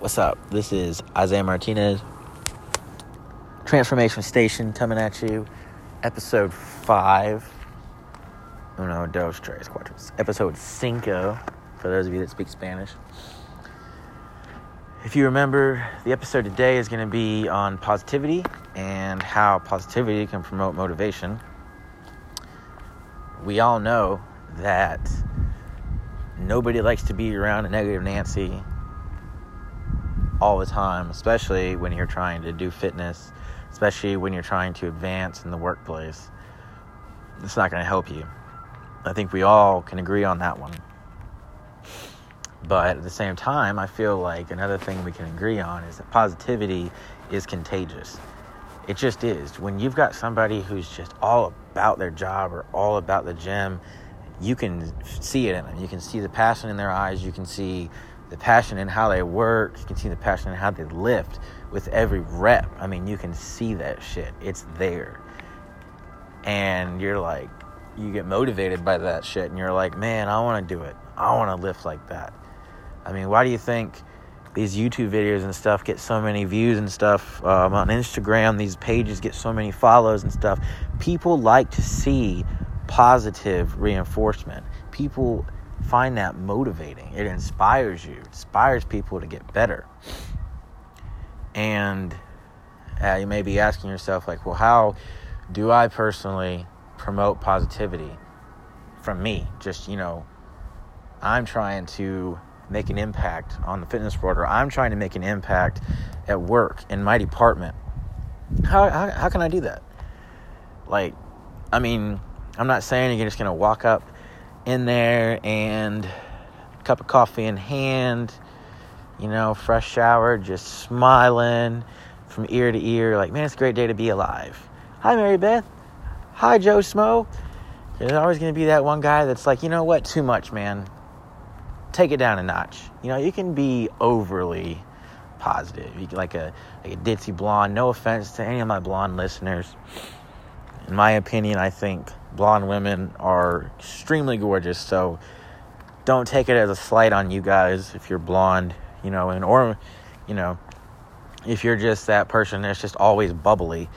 What's up? This is Isaiah Martinez, Transformation Station coming at you, episode 5. Uno, dos, tres, cuatro. Episode cinco, for those of you that speak Spanish. If you remember, the episode today is going to be on positivity and how positivity can promote motivation. We all know that nobody likes to be around a negative Nancy all the time, especially when you're trying to do fitness, especially when you're trying to advance in the workplace. It's not going to help you. I think we all can agree on that one. But at the same time, I feel like another thing we can agree on is that positivity is contagious. It just is. When you've got somebody who's just all about their job or all about the gym, you can see it in them. You can see the passion in their eyes. You can see the passion in how they work. You can see the passion in how they lift with every rep. I mean, you can see that shit. It's there. And you're like, you get motivated by that shit. And you're like, man, I want to do it. I want to lift like that. I mean, why do you think these YouTube videos and stuff get so many views and stuff um, on Instagram? These pages get so many follows and stuff. People like to see positive reinforcement. People find that motivating. It inspires you, it inspires people to get better. And uh, you may be asking yourself, like, well, how do I personally promote positivity from me? Just, you know, I'm trying to make an impact on the fitness world, or I'm trying to make an impact at work in my department. How, how, how can I do that? Like, I mean, I'm not saying you're just going to walk up in there and cup of coffee in hand, you know, fresh shower, just smiling from ear to ear, like, man, it's a great day to be alive. Hi, Mary Beth. Hi, Joe Schmo. There's always going to be that one guy that's like, you know what, too much, man. Take it down a notch. You know, you can be overly positive. You can, like a like a ditzy blonde. No offense to any of my blonde listeners. In my opinion, I think blonde women are extremely gorgeous. So don't take it as a slight on you guys if you're blonde, you know, and or you know, if you're just that person that's just always bubbly.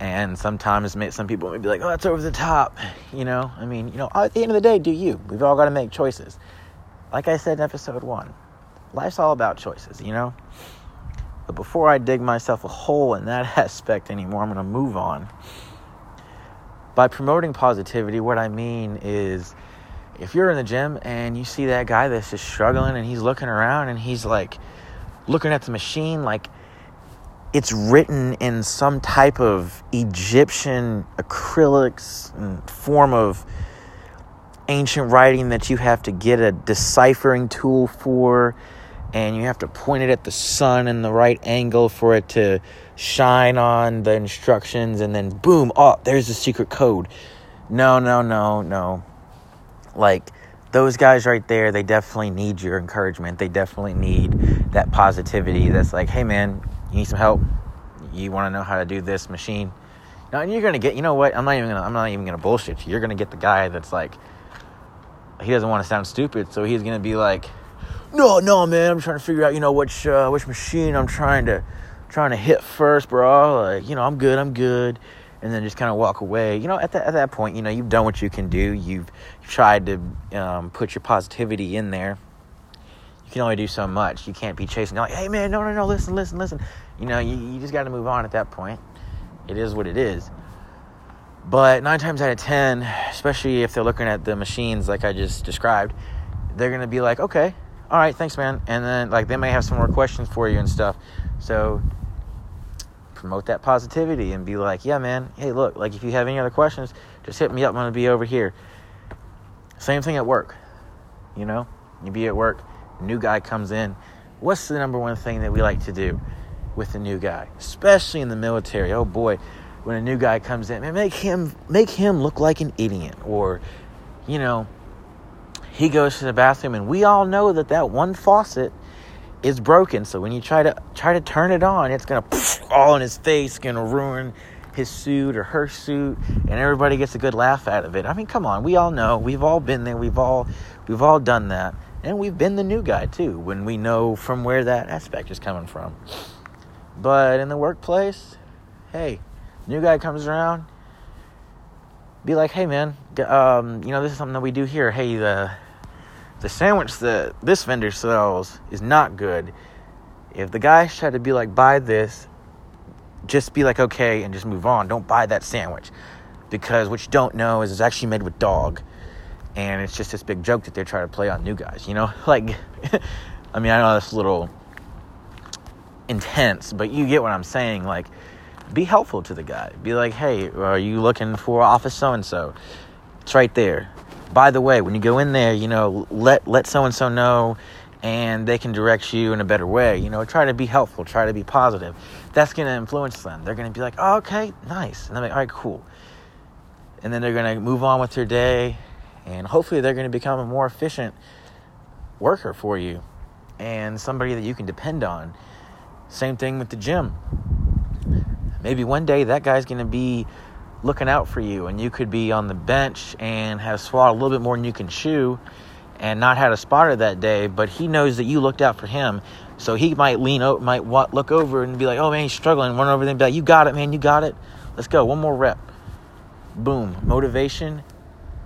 And sometimes some people may be like, "Oh, that's over the top," you know. I mean, you know, at the end of the day, do you? We've all got to make choices. Like I said in episode one, life's all about choices, you know. But before I dig myself a hole in that aspect anymore, I'm going to move on by promoting positivity, what I mean is if you're in the gym and you see that guy that's just struggling and he's looking around and he's like looking at the machine like it's written in some type of Egyptian hieroglyphics form of ancient writing that you have to get a deciphering tool for and you have to point it at the sun in the right angle for it to shine on the instructions and then boom oh there's the secret code. No no no no. Like those guys right there they definitely need your encouragement. They definitely need that positivity that's like hey man you need some help. You want to know how to do this machine? Now and you're gonna get you know what? I'm not even gonna i'm not even gonna bullshit you. You're gonna get the guy that's like he doesn't want to sound stupid so he's gonna be like no, no, man, I'm trying to figure out, you know, which uh, which machine I'm trying to trying to hit first, bro. Like, you know, I'm good, I'm good, and then just kind of walk away. You know, at that at that point, you know, you've done what you can do. You've, tried to um, put your positivity in there. You can only do so much. You can't be chasing like, hey, man, no, no, no, listen, listen, listen. You know, you, you just got to move on at that point. It is what it is. But nine times out of ten, especially if they're looking at the machines like I just described, they're gonna be like, okay, all right, thanks, man. And then like they may have some more questions for you and stuff. So promote that positivity and be like, yeah, man. Hey, look, like if you have any other questions, just hit me up. I'm gonna be over here. Same thing at work. You know, you be at work, new guy comes in. What's the number one thing that we like to do with the new guy, especially in the military? Oh boy, when a new guy comes in, man, make him make him look like an idiot, or you know, he goes to the bathroom and we all know that that one faucet is broken. So when you try to try to turn it on it's gonna all in his face gonna ruin his suit or her suit and everybody gets a good laugh out of it. I mean come on we all know. We've all been there. We've all we've all done that. And we've been the new guy too when we know from where that aspect is coming from. But in the workplace, hey, new guy comes around, be like, hey man, um, you know, this is something that we do here. Hey, the the sandwich that this vendor sells is not good. If the guy tried to be like, buy this, just be like, okay, and just move on. Don't buy that sandwich. Because what you don't know is it's actually made with dog. And it's just this big joke that they're trying to play on new guys, you know? Like, I mean, I know that's a little intense, but you get what I'm saying. Like, be helpful to the guy. Be like, hey, are you looking for office so and so? It's right there. By the way, when you go in there, you know, let let so and so know and they can direct you in a better way. You know, try to be helpful, try to be positive. That's going to influence them. They're going to be like, oh, okay, nice. And they're like, all right, cool. And then they're going to move on with their day, and hopefully they're going to become a more efficient worker for you and somebody that you can depend on. Same thing with the gym. Maybe one day that guy's going to be looking out for you, and you could be on the bench and have swallowed a little bit more than you can chew and not had a spotter that day, but he knows that you looked out for him. So he might lean out, might look over and be like, "Oh man, he's struggling." Run over there and be like, "You got it, man. You got it. Let's go. One more rep." Boom. Motivation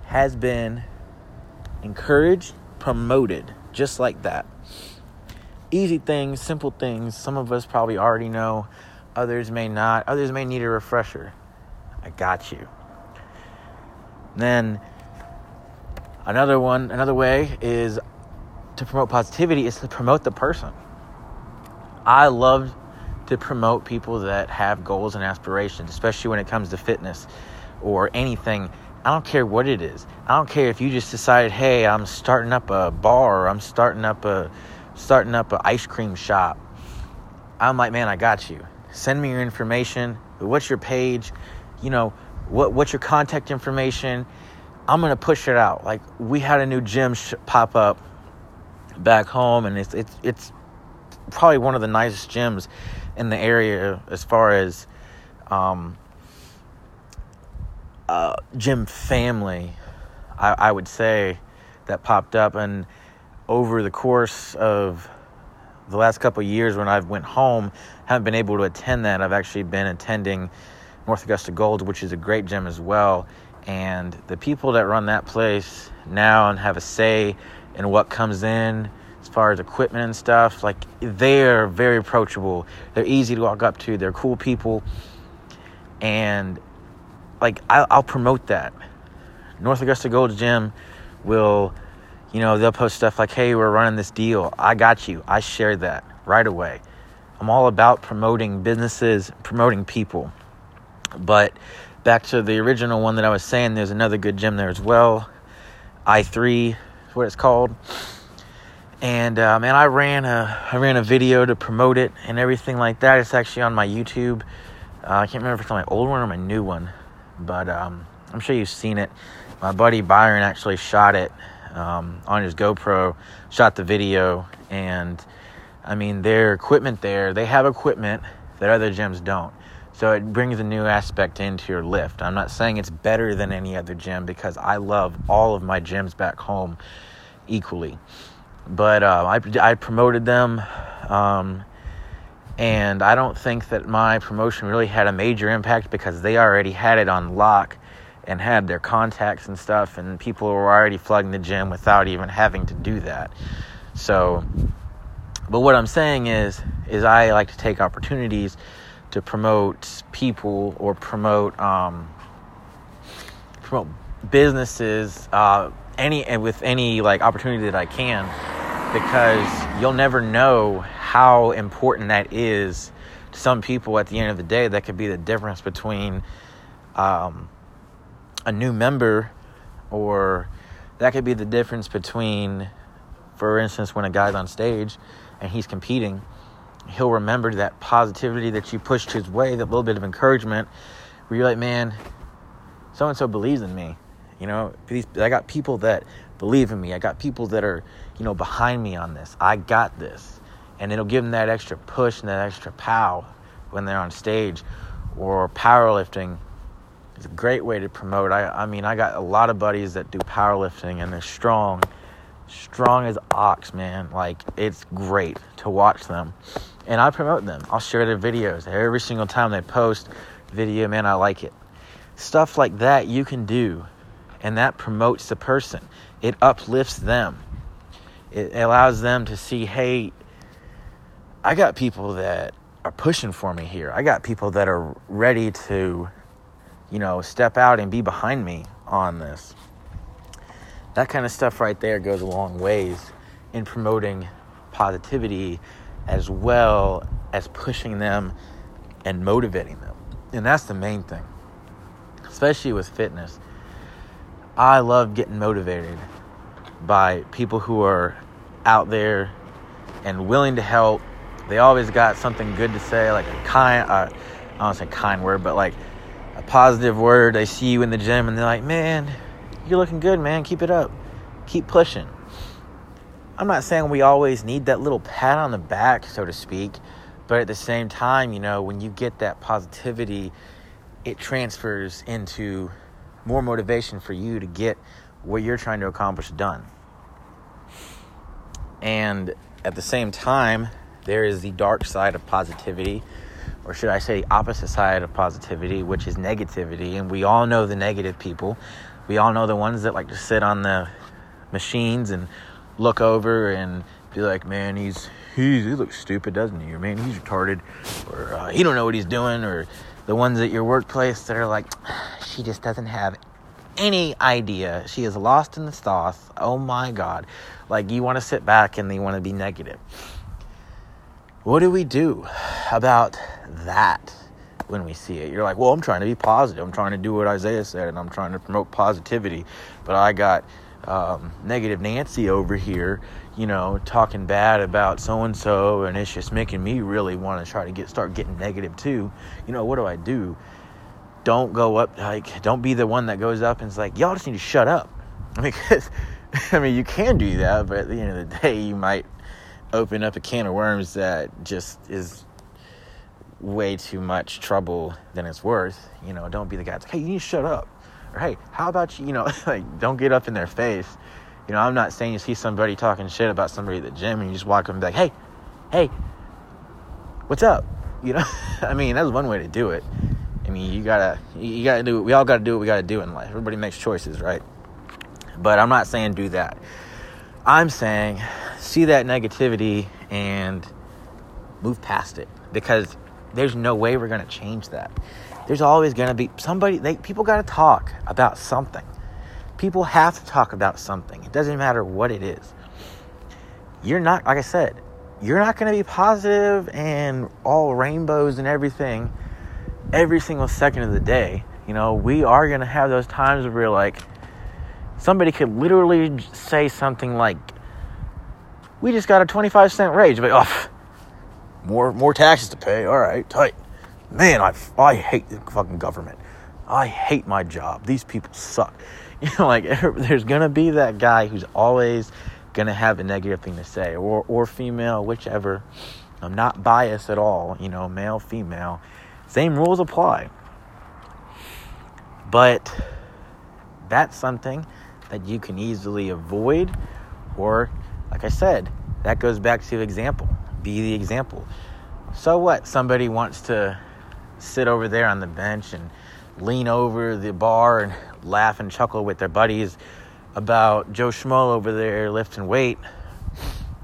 has been encouraged, promoted, just like that. Easy things, simple things. Some of us probably already know. Others may not. Others may need a refresher. I got you. Then Another one, another way is to promote positivity is to promote the person. I love to promote people that have goals and aspirations, especially when it comes to fitness or anything. I don't care what it is. I don't care if you just decided, hey, I'm starting up a bar, or I'm starting up a starting up an ice cream shop. I'm like, man, I got you. Send me your information. What's your page? You know, what what's your contact information? I'm gonna push it out. Like we had a new gym sh- pop up back home, and it's it's it's probably one of the nicest gyms in the area as far as um, uh, gym family. I, I would say that popped up, and over the course of the last couple years, when I've went home, haven't been able to attend that. I've actually been attending North Augusta Gold, which is a great gym as well. And the people that run that place now and have a say in what comes in as far as equipment and stuff like they're very approachable. They're easy to walk up to. They're cool people. And like I'll, I'll promote that. North augusta gold gym will you know they'll post stuff like hey we're running this deal. I got you. I share that right away. I'm all about promoting businesses promoting people but back to the original one that I was saying, there's another good gym there as well. I3 is what it's called. And uh, man, I ran a I ran a video to promote it and everything like that. It's actually on my YouTube. Uh, I can't remember if it's on my old one or my new one, but um, I'm sure you've seen it. My buddy Byron actually shot it um, on his GoPro, shot the video, and I mean their equipment there. They have equipment that other gyms don't. So it brings a new aspect into your lift. I'm not saying it's better than any other gym because I love all of my gyms back home equally. But uh, I, I promoted them, um, and I don't think that my promotion really had a major impact because they already had it on lock and had their contacts and stuff, and people were already flooding the gym without even having to do that. So, but what I'm saying is, is I like to take opportunities to promote people or promote um, promote businesses uh, any with any like opportunity that I can because you'll never know how important that is to some people at the end of the day. That could be the difference between um, a new member or that could be the difference between for instance when a guy's on stage and he's competing he'll remember that positivity that you pushed his way, that little bit of encouragement where you're like, man, so and so believes in me. You know, I got people that believe in me. I got people that are, you know, behind me on this. I got this. And it'll give them that extra push and that extra pow when they're on stage or powerlifting. It's a great way to promote. I, I mean, I got a lot of buddies that do powerlifting and they're strong strong as ox, man. Like it's great to watch them. And I promote them. I'll share their videos every single time they post video, man, I like it. Stuff like that you can do and that promotes the person. It uplifts them. It allows them to see, hey, I got people that are pushing for me here. I got people that are ready to, you know, step out and be behind me on this. That kind of stuff right there goes a long ways in promoting positivity as well as pushing them and motivating them. And that's the main thing, especially with fitness. I love getting motivated by people who are out there and willing to help. They always got something good to say, like a kind, uh, I don't say kind word, but like a positive word. They see you in the gym and they're like, man, you're looking good, man. Keep it up. Keep pushing. I'm not saying we always need that little pat on the back, so to speak, but at the same time, you know, when you get that positivity, it transfers into more motivation for you to get what you're trying to accomplish done. And at the same time, there is the dark side of positivity, or should I say, the opposite side of positivity, which is negativity. And we all know the negative people. We all know the ones that like to sit on the machines and look over and be like, man, he's, he's he looks stupid, doesn't he? Or man, he's retarded, or uh, he don't know what he's doing, or the ones at your workplace that are like, she just doesn't have any idea. She is lost in the sauce. Oh my God. Like, you want to sit back and you want to be negative. What do we do about that when we see it? You're like, well, I'm trying to be positive. I'm trying to do what Isaiah said and I'm trying to promote positivity. But I got um, negative Nancy over here, you know, talking bad about so and so, and it's just making me really want to try to get start getting negative too. You know, what do I do? Don't go up like, don't be the one that goes up and is like, y'all just need to shut up. Because, I mean, you can do that, but at the end of the day, you might open up a can of worms that just is way too much trouble than it's worth. You know, don't be the guy that's like, hey, you need to shut up or hey, how about you, you know, like don't get up in their face. You know, I'm not saying you see somebody talking shit about somebody at the gym and you just walk up and be like, hey, hey, what's up? You know, I mean, that's one way to do it. I mean, you gotta, you gotta do, we all gotta do what we gotta do in life. Everybody makes choices, right? But I'm not saying do that. I'm saying see that negativity and move past it because there's no way we're gonna change that. There's always going to be somebody they people got to talk about something. People have to talk about something. It doesn't matter what it is. You're not like i said you're not going to be positive and all rainbows and everything every single second of the day. You know we are going to have those times where we're like somebody could literally say something like we just got a 25 cent raise. But oh more more taxes to pay all right tight man, I, I hate the fucking government. I hate my job. These people suck. You know, like there's gonna be that guy who's always gonna have a negative thing to say, or or female, whichever. I'm not biased at all. You know, male, female, same rules apply. But that's something that you can easily avoid, or like I said, that goes back to example. Be the example. So what? Somebody wants to sit over there on the bench and lean over the bar and laugh and chuckle with their buddies about Joe Schmo over there lifting weight.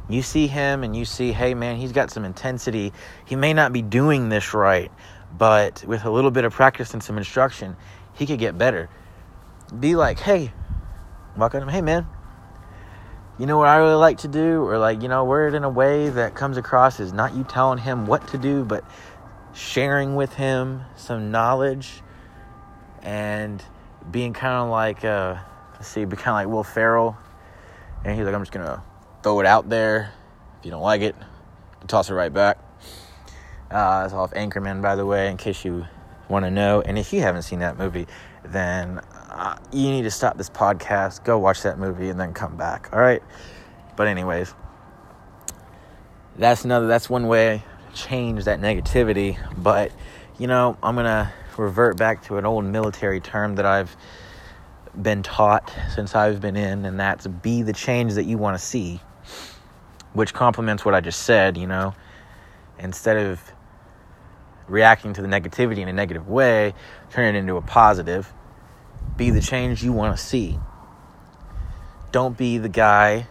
You see him and you see, hey man, he's got some intensity. He may not be doing this right, but with a little bit of practice and some instruction, he could get better. Be like, hey, walk up him, hey man, you know what I really like to do? Or like, you know, word in a way that comes across as not you telling him what to do, but sharing with him some knowledge and being kind of like, uh, let's see, be kind of like Will Ferrell. And he's like, I'm just going to throw it out there. If you don't like it, toss it right back. Uh, that's off Anchorman, by the way, in case you want to know. And if you haven't seen that movie, then uh, you need to stop this podcast, go watch that movie, and then come back. All right. But anyways, that's another. That's one way change that negativity. But, you know, I'm to revert back to an old military term that I've been taught since I've been in, and that's be the change that you want to see, which complements what I just said, you know. Instead of reacting to the negativity in a negative way, turn it into a positive. Be the change you want to see. Don't be the guy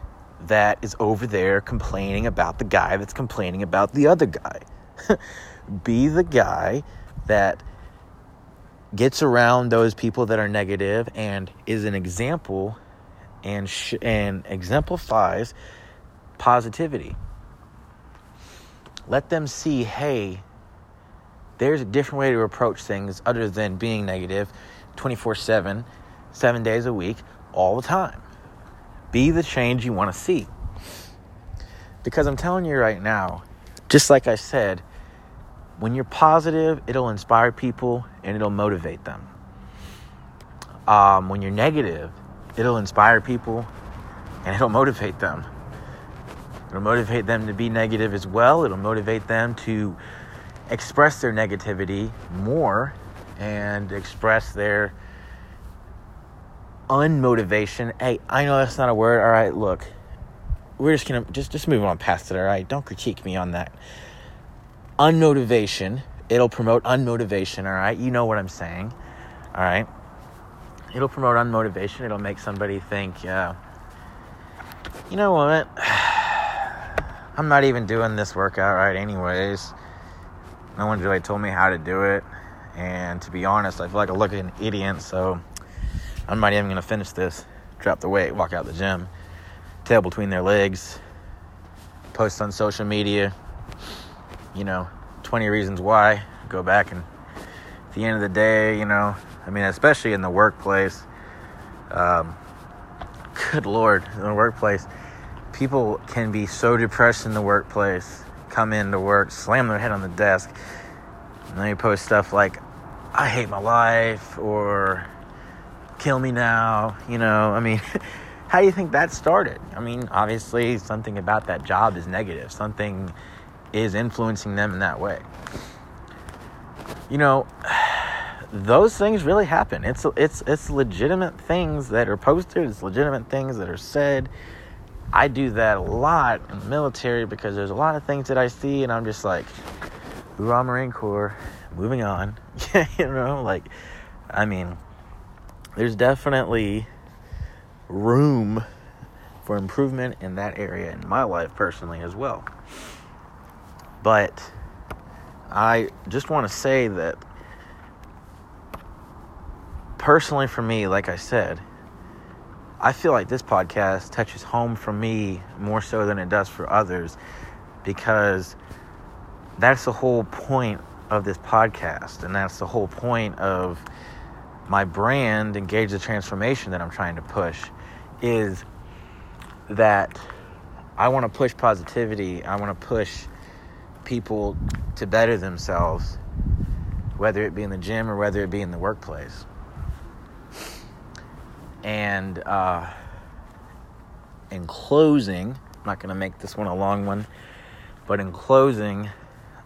that is over there complaining about the guy that's complaining about the other guy. be the guy that gets around those people that are negative and is an example and sh- and exemplifies positivity. Let them see, hey, there's a different way to approach things other than being negative 24/7, 7 days a week, all the time. Be the change you want to see. Because I'm telling you right now, just like I said, when you're positive, it'll inspire people and it'll motivate them. Um, when you're negative, it'll inspire people and it'll motivate them. It'll motivate them to be negative as well. It'll motivate them to express their negativity more and express their unmotivation. Hey, I know that's not a word. All right, look. We're just gonna just just move on past it, all right? Don't critique me on that unmotivation. It'll promote unmotivation, all right? You know what I'm saying, all right? It'll promote unmotivation. It'll make somebody think, uh, you know what? I'm not even doing this workout right, anyways. No one really told me how to do it. And to be honest, I feel like I look like an idiot, so I'm not even gonna finish this. Drop the weight, walk out the gym, tail between their legs, post on social media, you know, 20 reasons why. Go back and at the end of the day, you know, I mean, especially in the workplace, um, good Lord, in the workplace, people can be so depressed in the workplace, come into work, slam their head on the desk, and then you post stuff like, I hate my life, or kill me now, you know, I mean, how do you think that started? I mean, obviously, something about that job is negative. Something is influencing them in that way. You know, those things really happen. It's it's it's legitimate things that are posted. It's legitimate things that are said. I do that a lot in the military because there's a lot of things that I see, and I'm just like, "Hoorah, Marine Corps!" Moving on, you know, like, I mean, there's definitely room for improvement in that area in my life personally as well. But I just want to say that personally, for me, like I said, I feel like this podcast touches home for me more so than it does for others because that's the whole point of this podcast. And that's the whole point of my brand, Engage the Transformation, that I'm trying to push is that I want to push positivity. I want to push people to better themselves, whether it be in the gym or whether it be in the workplace. And uh, in closing, I'm not going to make this one a long one, but in closing,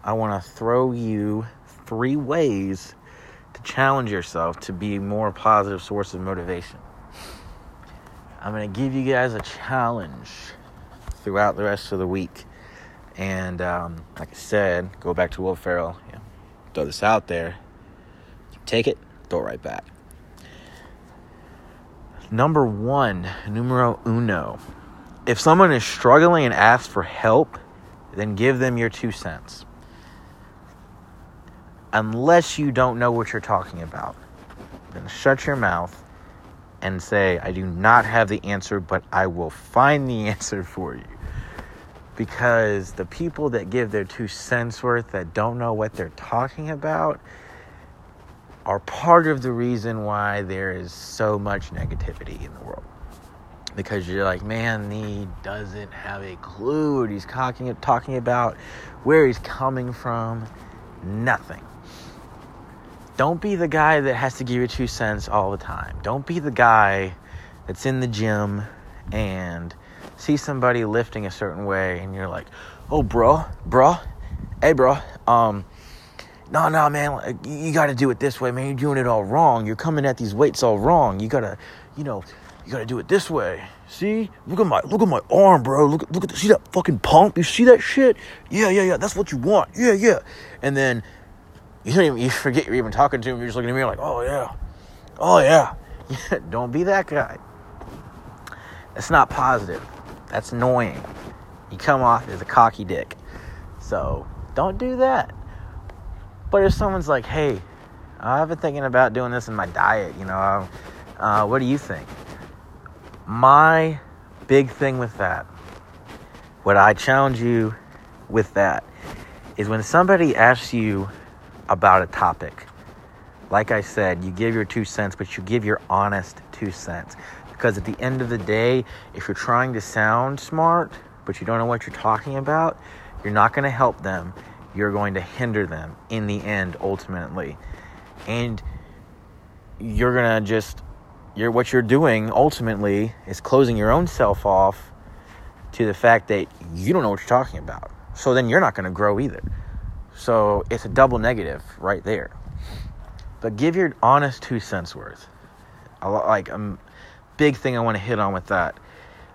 I want to throw you three ways to challenge yourself to be a more positive source of motivation. I'm going to give you guys a challenge throughout the rest of the week. And um, like I said, go back to Will Ferrell. Throw this out there. Take it, throw it right back. Number one, numero uno. If someone is struggling and asks for help, then give them your two cents. Unless you don't know what you're talking about, then shut your mouth and say, I do not have the answer, but I will find the answer for you because the people that give their two cents worth that don't know what they're talking about are part of the reason why there is so much negativity in the world. Because you're like, man, he doesn't have a clue what he's talking, talking about, where he's coming from, nothing. Don't be the guy that has to give you two cents all the time. Don't be the guy that's in the gym and see somebody lifting a certain way and you're like, "Oh, bro, bro, hey, bro, um, no, no, man, you got to do it this way, man. You're doing it all wrong. You're coming at these weights all wrong. You gotta, you know, you gotta do it this way. See, look at my, look at my arm, bro. Look, look at, the, see that fucking pump? You see that shit? Yeah, yeah, yeah. That's what you want. Yeah, yeah. And then you don't even, you forget you're even talking to him. You're just looking at me like, oh yeah, oh yeah. Don't be that guy. That's not positive. That's annoying. You come off as a cocky dick. So don't do that. But if someone's like, hey, I've been thinking about doing this in my diet, you know, uh, what do you think? My big thing with that, what I challenge you with that, is when somebody asks you about a topic, like I said, you give your two cents, but you give your honest two cents. Because at the end of the day, if you're trying to sound smart, but you don't know what you're talking about, you're not going to help them. You're going to hinder them in the end, ultimately. And you're going to just, you're, what you're doing ultimately is closing your own self off to the fact that you don't know what you're talking about. So then you're not going to grow either. So it's a double negative right there. But give your honest two cents worth. Like a um, big thing I want to hit on with that,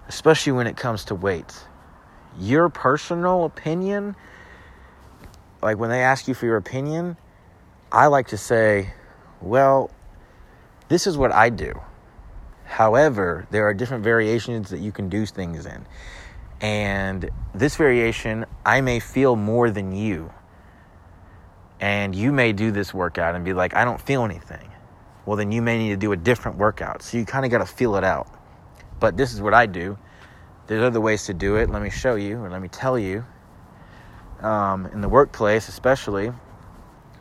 especially when it comes to weights. Your personal opinion, like when they ask you for your opinion, I like to say, well, this is what I do. However, there are different variations that you can do things in. And this variation, I may feel more than you and you may do this workout and be like, I don't feel anything. Well, then you may need to do a different workout. So you kind of got to feel it out. But this is what I do. There's other ways to do it. Let me show you, or let me tell you. Um, in the workplace, especially,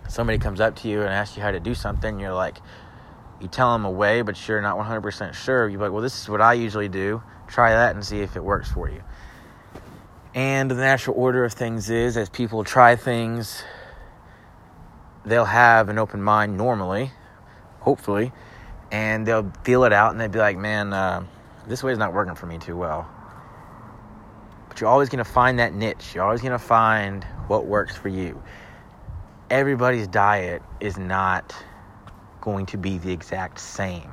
somebody comes up to you and asks you how to do something. You're like, you tell them a way, but you're not 100% sure. You're like, well, this is what I usually do. Try that and see if it works for you. And the natural order of things is, as people try things, they'll have an open mind normally, hopefully, and they'll feel it out and they'll be like, man, uh, this way is not working for me too well. But you're always going to find that niche. You're always going to find what works for you. Everybody's diet is not going to be the exact same.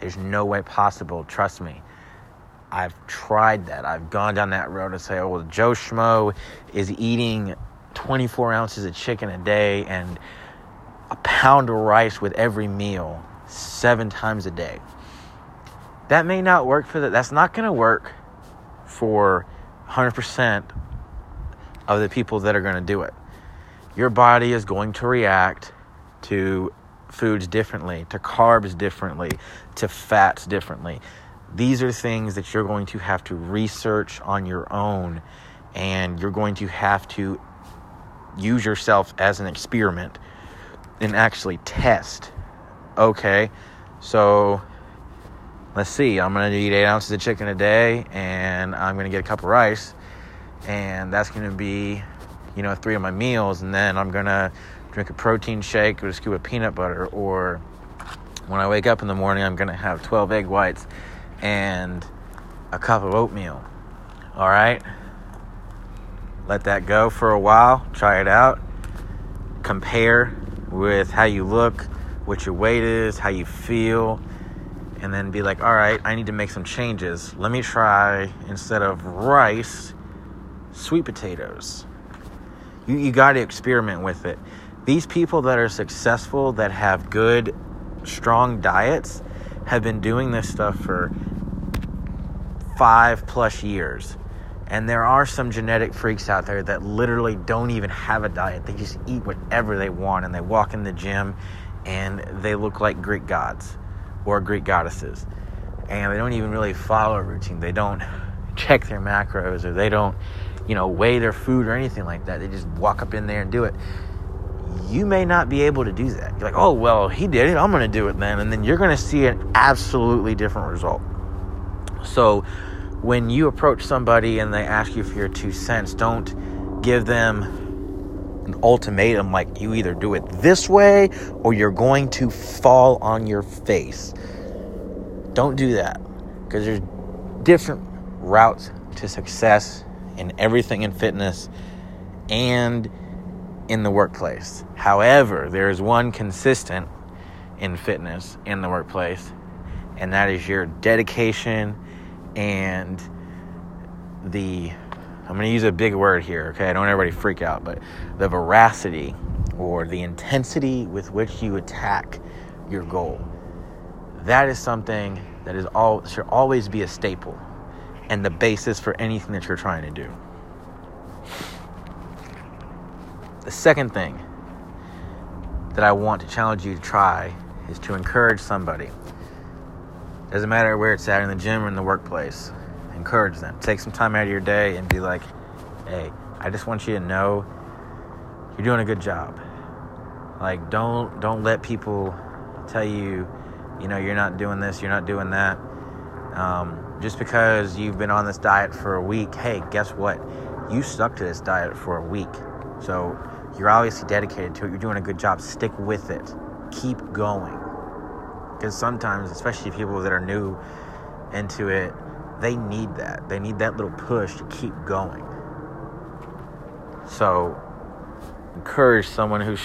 There's no way possible, trust me. I've tried that. I've gone down that road and say, oh, well, Joe Schmo is eating 24 ounces of chicken a day and a pound of rice with every meal seven times a day. That may not work for that. That's not going to work for 100% of the people that are going to do it. Your body is going to react to foods differently, to carbs differently, to fats differently. These are things that you're going to have to research on your own and you're going to have to use yourself as an experiment and actually test. Okay, so let's see. I'm gonna eat eight ounces of chicken a day, and I'm gonna get a cup of rice, and that's gonna be, you know, three of my meals, and then I'm gonna drink a protein shake with a scoop of peanut butter, or when I wake up in the morning, I'm gonna have 12 egg whites and a cup of oatmeal. All right let that go for a while, try it out, compare with how you look, what your weight is, how you feel, and then be like, all right, I need to make some changes. Let me try, instead of rice, sweet potatoes. You, you got to experiment with it. These people that are successful, that have good, strong diets, have been doing this stuff for five plus years and there are some genetic freaks out there that literally don't even have a diet. They just eat whatever they want and they walk in the gym and they look like Greek gods or Greek goddesses. And they don't even really follow a routine. They don't check their macros or they don't, you know, weigh their food or anything like that. They just walk up in there and do it. You may not be able to do that. You're like, oh, well, he did it. I'm going to do it then. And then you're going to see an absolutely different result. So, when you approach somebody and they ask you for your two cents, don't give them an ultimatum like you either do it this way or you're going to fall on your face. Don't do that because there's different routes to success in everything in fitness and in the workplace. However, there is one consistent in fitness in the workplace, and that is your dedication and the I'm going to use a big word here, okay? I don't want everybody freak out, but the veracity or the intensity with which you attack your goal. That is something that is all should always be a staple and the basis for anything that you're trying to do. The second thing that I want to challenge you to try is to encourage somebody. Doesn't matter where it's at in the gym or in the workplace. Encourage them. Take some time out of your day and be like, hey, I just want you to know you're doing a good job. Like don't don't let people tell you, you know, you're not doing this, you're not doing that. Um, just because you've been on this diet for a week, hey, guess what? You stuck to this diet for a week. So you're obviously dedicated to it. You're doing a good job. Stick with it. Keep going. Because sometimes, especially people that are new into it, they need that. They need that little push to keep going. So encourage someone who's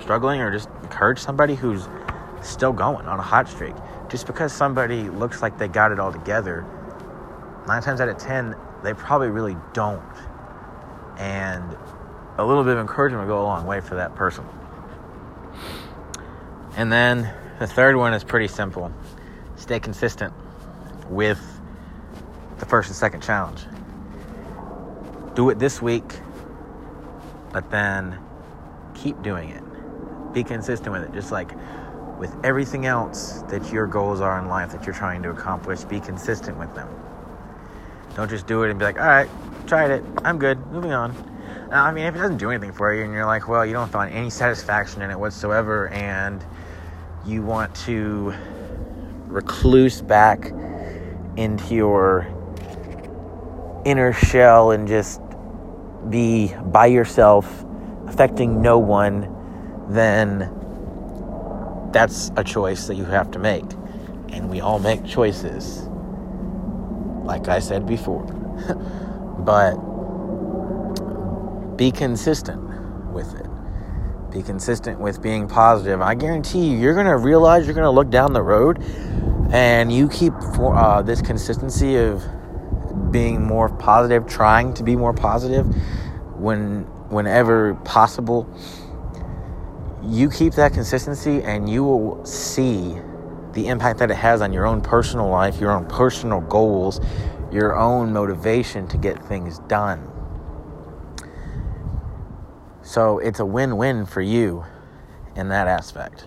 struggling or just encourage somebody who's still going on a hot streak. Just because somebody looks like they got it all together, nine times out of ten, they probably really don't. And a little bit of encouragement will go a long way for that person. And then the third one is pretty simple stay consistent with the first and second challenge. Do it this week, but then keep doing it. Be consistent with it. Just like with everything else that your goals are in life that you're trying to accomplish, be consistent with them. Don't just do it and be like, all right, tried it, I'm good, moving on. Now, I mean, if it doesn't do anything for you and you're like, well, you don't find any satisfaction in it whatsoever and you want to recluse back into your inner shell and just be by yourself, affecting no one, then that's a choice that you have to make. And we all make choices, like I said before. but be consistent. Be consistent with being positive. I guarantee you, you're going to realize you're going to look down the road and you keep uh, this consistency of being more positive, trying to be more positive when whenever possible you keep that consistency and you will see the impact that it has on your own personal life, your own personal goals, your own motivation to get things done. So it's a win win for you in that aspect.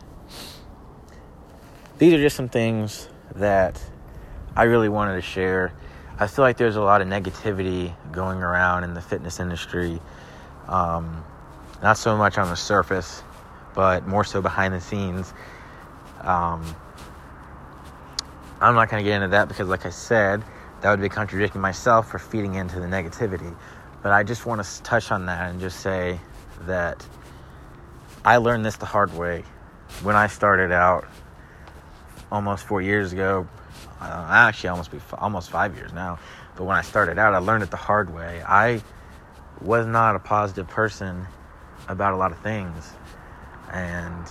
These are just some things that I really wanted to share. I feel like there's a lot of negativity going around in the fitness industry. Um, not so much on the surface, but more so behind the scenes. Um, I'm not going to get into that because, like I said, that would be contradicting myself for feeding into the negativity. But I just want to touch on that and just say that I learned this the hard way when I started out almost four years ago. Uh, actually, almost be almost five years now. But when I started out, I learned it the hard way. I was not a positive person about a lot of things and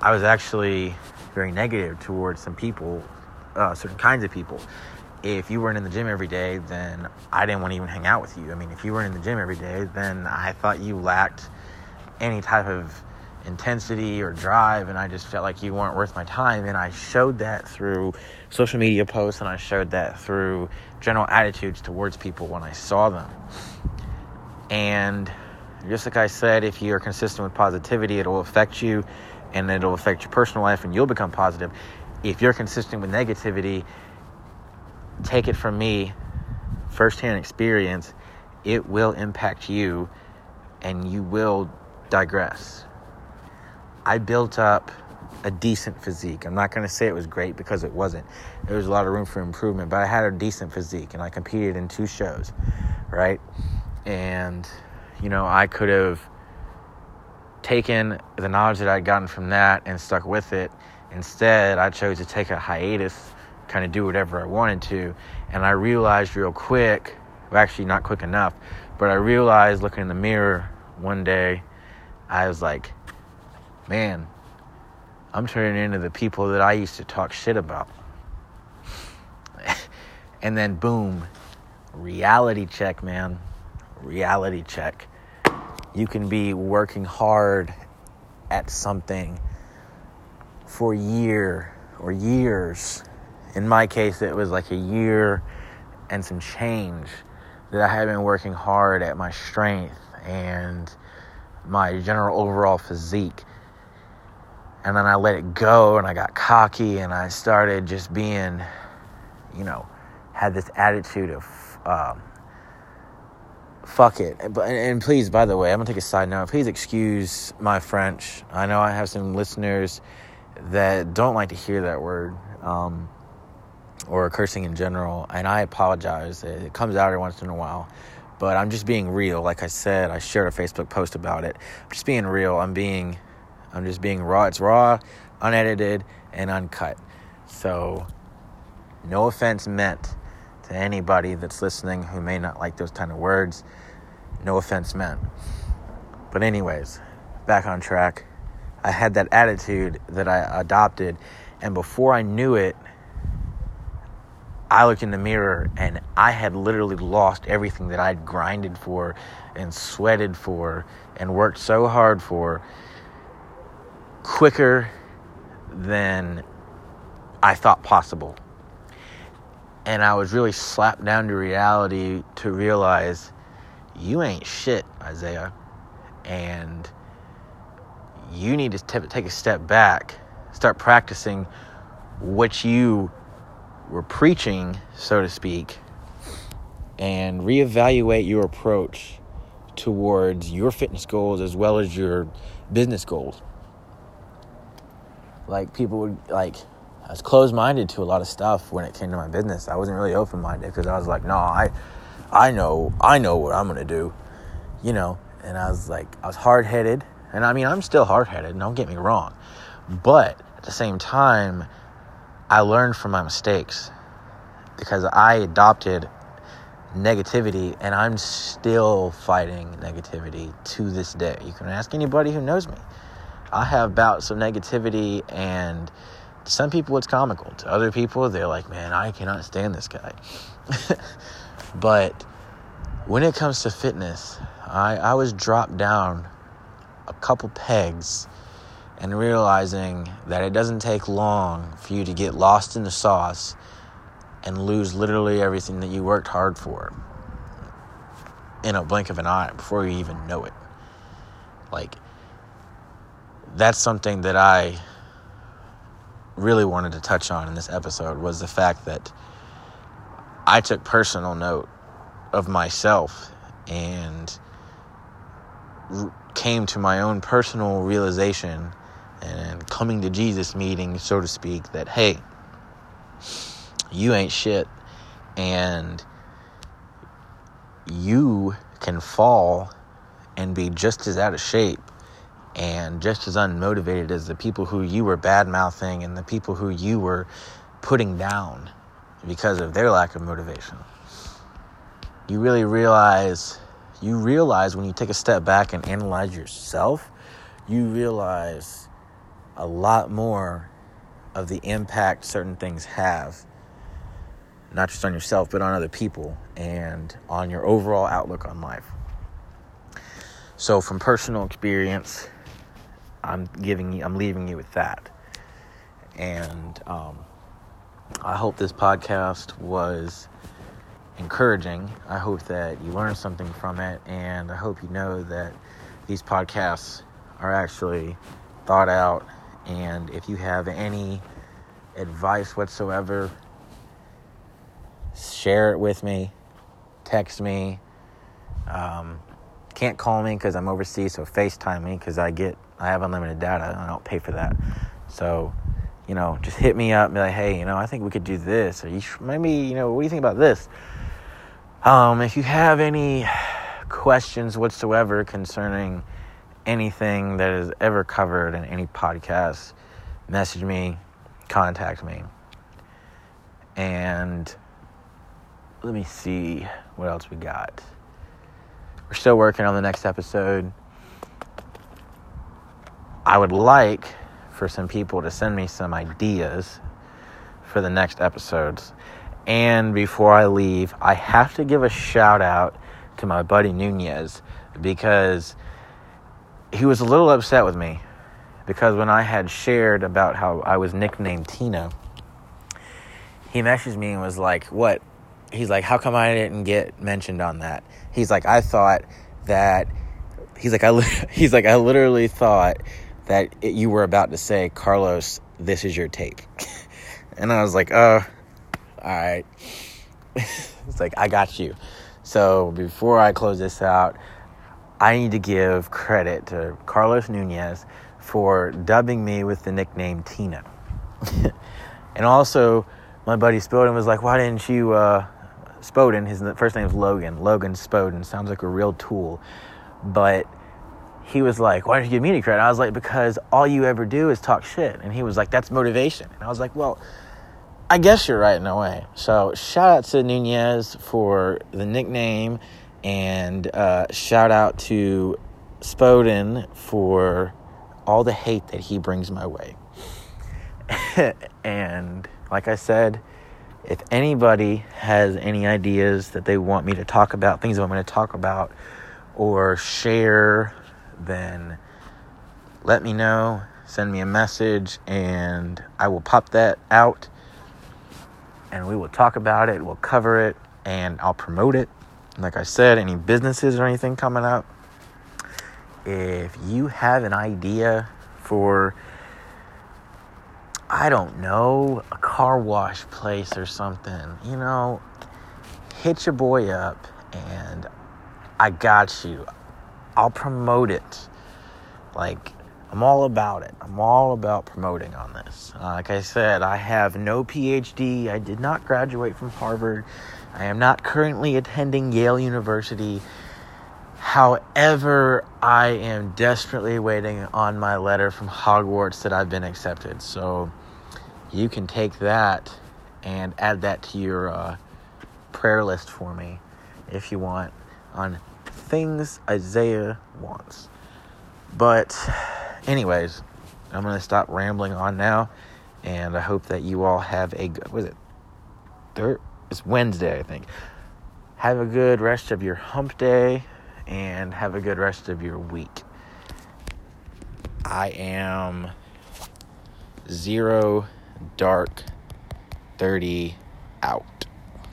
I was actually very negative towards some people, uh, certain kinds of people. If you weren't in the gym every day, then I didn't want to even hang out with you. I mean, if you weren't in the gym every day, then I thought you lacked any type of intensity or drive, and I just felt like you weren't worth my time. And I showed that through social media posts, and I showed that through general attitudes towards people when I saw them. And just like I said, if you're consistent with positivity, it'll affect you and it'll affect your personal life and you'll become positive. If you're consistent with negativity, take it from me, firsthand experience, it will impact you and you will digress. I built up a decent physique. I'm not going to say it was great because it wasn't. There was a lot of room for improvement, but I had a decent physique and I competed in two shows, right? And you know, I could have taken the knowledge that I'd gotten from that and stuck with it. Instead, I chose to take a hiatus, kind of do whatever I wanted to. And I realized real quick, well, actually, not quick enough, but I realized looking in the mirror one day I was like, man, I'm turning into the people that I used to talk shit about. and then, boom, reality check, man. Reality check. You can be working hard at something for a year or years. In my case, it was like a year and some change that I had been working hard at my strength and my general overall physique. And then I let it go and I got cocky and I started just being, you know, had this attitude of, um, fuck it. And, please, by the way, I'm gonna take a side note. Please excuse my French. I know I have some listeners that don't like to hear that word um, or cursing in general, and I apologize. It comes out every once in a while, but I'm just being real. Like I said, I shared a Facebook post about it. I'm just being real. I'm being, I'm just being raw. It's raw, unedited, and uncut. So, no offense meant to anybody that's listening who may not like those kind of words. No offense meant. But, anyways, back on track. I had that attitude that I adopted, and before I knew it, I looked in the mirror and I had literally lost everything that I'd grinded for and sweated for and worked so hard for quicker than I thought possible. And I was really slapped down to reality to realize you ain't shit, Isaiah. And you need to t- take a step back, start practicing what you were preaching, so to speak, and reevaluate your approach towards your fitness goals as well as your business goals. Like people would like I was closed minded to a lot of stuff when it came to my business. I wasn't really open minded because I was like, no, I I know I know what I'm gonna do. You know, and I was like I was hard headed and I mean, I'm still hard headed, don't get me wrong. But at the same time, I learned from my mistakes because I adopted negativity and I'm still fighting negativity to this day. You can ask anybody who knows me. I have bouts of negativity, and to some people it's comical. To other people, they're like, man, I cannot stand this guy. but when it comes to fitness, I, I was dropped down a couple pegs and realizing that it doesn't take long for you to get lost in the sauce and lose literally everything that you worked hard for in a blink of an eye before you even know it. Like, that's something that I really wanted to touch on in this episode was the fact that I took personal note of myself and came to my own personal realization and coming to Jesus meeting, so to speak, that hey, you ain't shit, and you can fall and be just as out of shape and just as unmotivated as the people who you were bad mouthing and the people who you were putting down because of their lack of motivation. You really realize you realize when you take a step back and analyze yourself, you realize a lot more of the impact certain things have, not just on yourself, but on other people and on your overall outlook on life. So, from personal experience, I'm giving you, I'm leaving you with that. And um, I hope this podcast was encouraging. I hope that you learned something from it, and I hope you know that these podcasts are actually thought out. And if you have any advice whatsoever, share it with me, text me. Um, can't call me because I'm overseas, so FaceTime me because I get I have unlimited data. I don't pay for that, so you know, just hit me up and be like, hey, you know, I think we could do this, or you sh- maybe you know, what do you think about this? Um, if you have any questions whatsoever concerning anything that is ever covered in any podcast, message me, contact me. And let me see what else we got. We're still working on the next episode. I would like for some people to send me some ideas for the next episodes. And before I leave, I have to give a shout out to my buddy Nunez because he was a little upset with me because when I had shared about how I was nicknamed Tina, he messaged me and was like, "What?" He's like, "How come I didn't get mentioned on that?" He's like, "I thought that." He's like, "I." He's like, "I literally thought that it, you were about to say, Carlos, this is your tape," and I was like, Oh, all right." it's like I got you. So before I close this out, I need to give credit to Carlos Nunez for dubbing me with the nickname Tina. and also, my buddy Spoden was like, Why didn't you, uh, Spoden, his first name is Logan, Logan Spoden, sounds like a real tool. But he was like, Why didn't you give me any credit? I was like, Because all you ever do is talk shit. And he was like, That's motivation. And I was like, Well, I guess you're right in a way. So shout out to Nunez for the nickname, and uh, shout out to Spoden for all the hate that he brings my way. and like I said, if anybody has any ideas that they want me to talk about, things I'm going to talk about or share, then let me know. Send me a message, and I will pop that out and we will talk about it, we'll cover it, and I'll promote it. Like I said, any businesses or anything coming up, if you have an idea for, I don't know, a car wash place or something, you know, hit your boy up and I got you. I'll promote it. Like, I'm all about it. I'm all about promoting on this. Uh, like I said, I have no PhD. I did not graduate from Harvard. I am not currently attending Yale University. However, I am desperately waiting on my letter from Hogwarts that I've been accepted. So you can take that and add that to your uh, prayer list for me if you want on things Isaiah wants. But anyways, I'm going to stop rambling on now. And I hope that you all have a good, was it? Third? It's Wednesday, I think. Have a good rest of your hump day and have a good rest of your week. I am zero dark 30 out.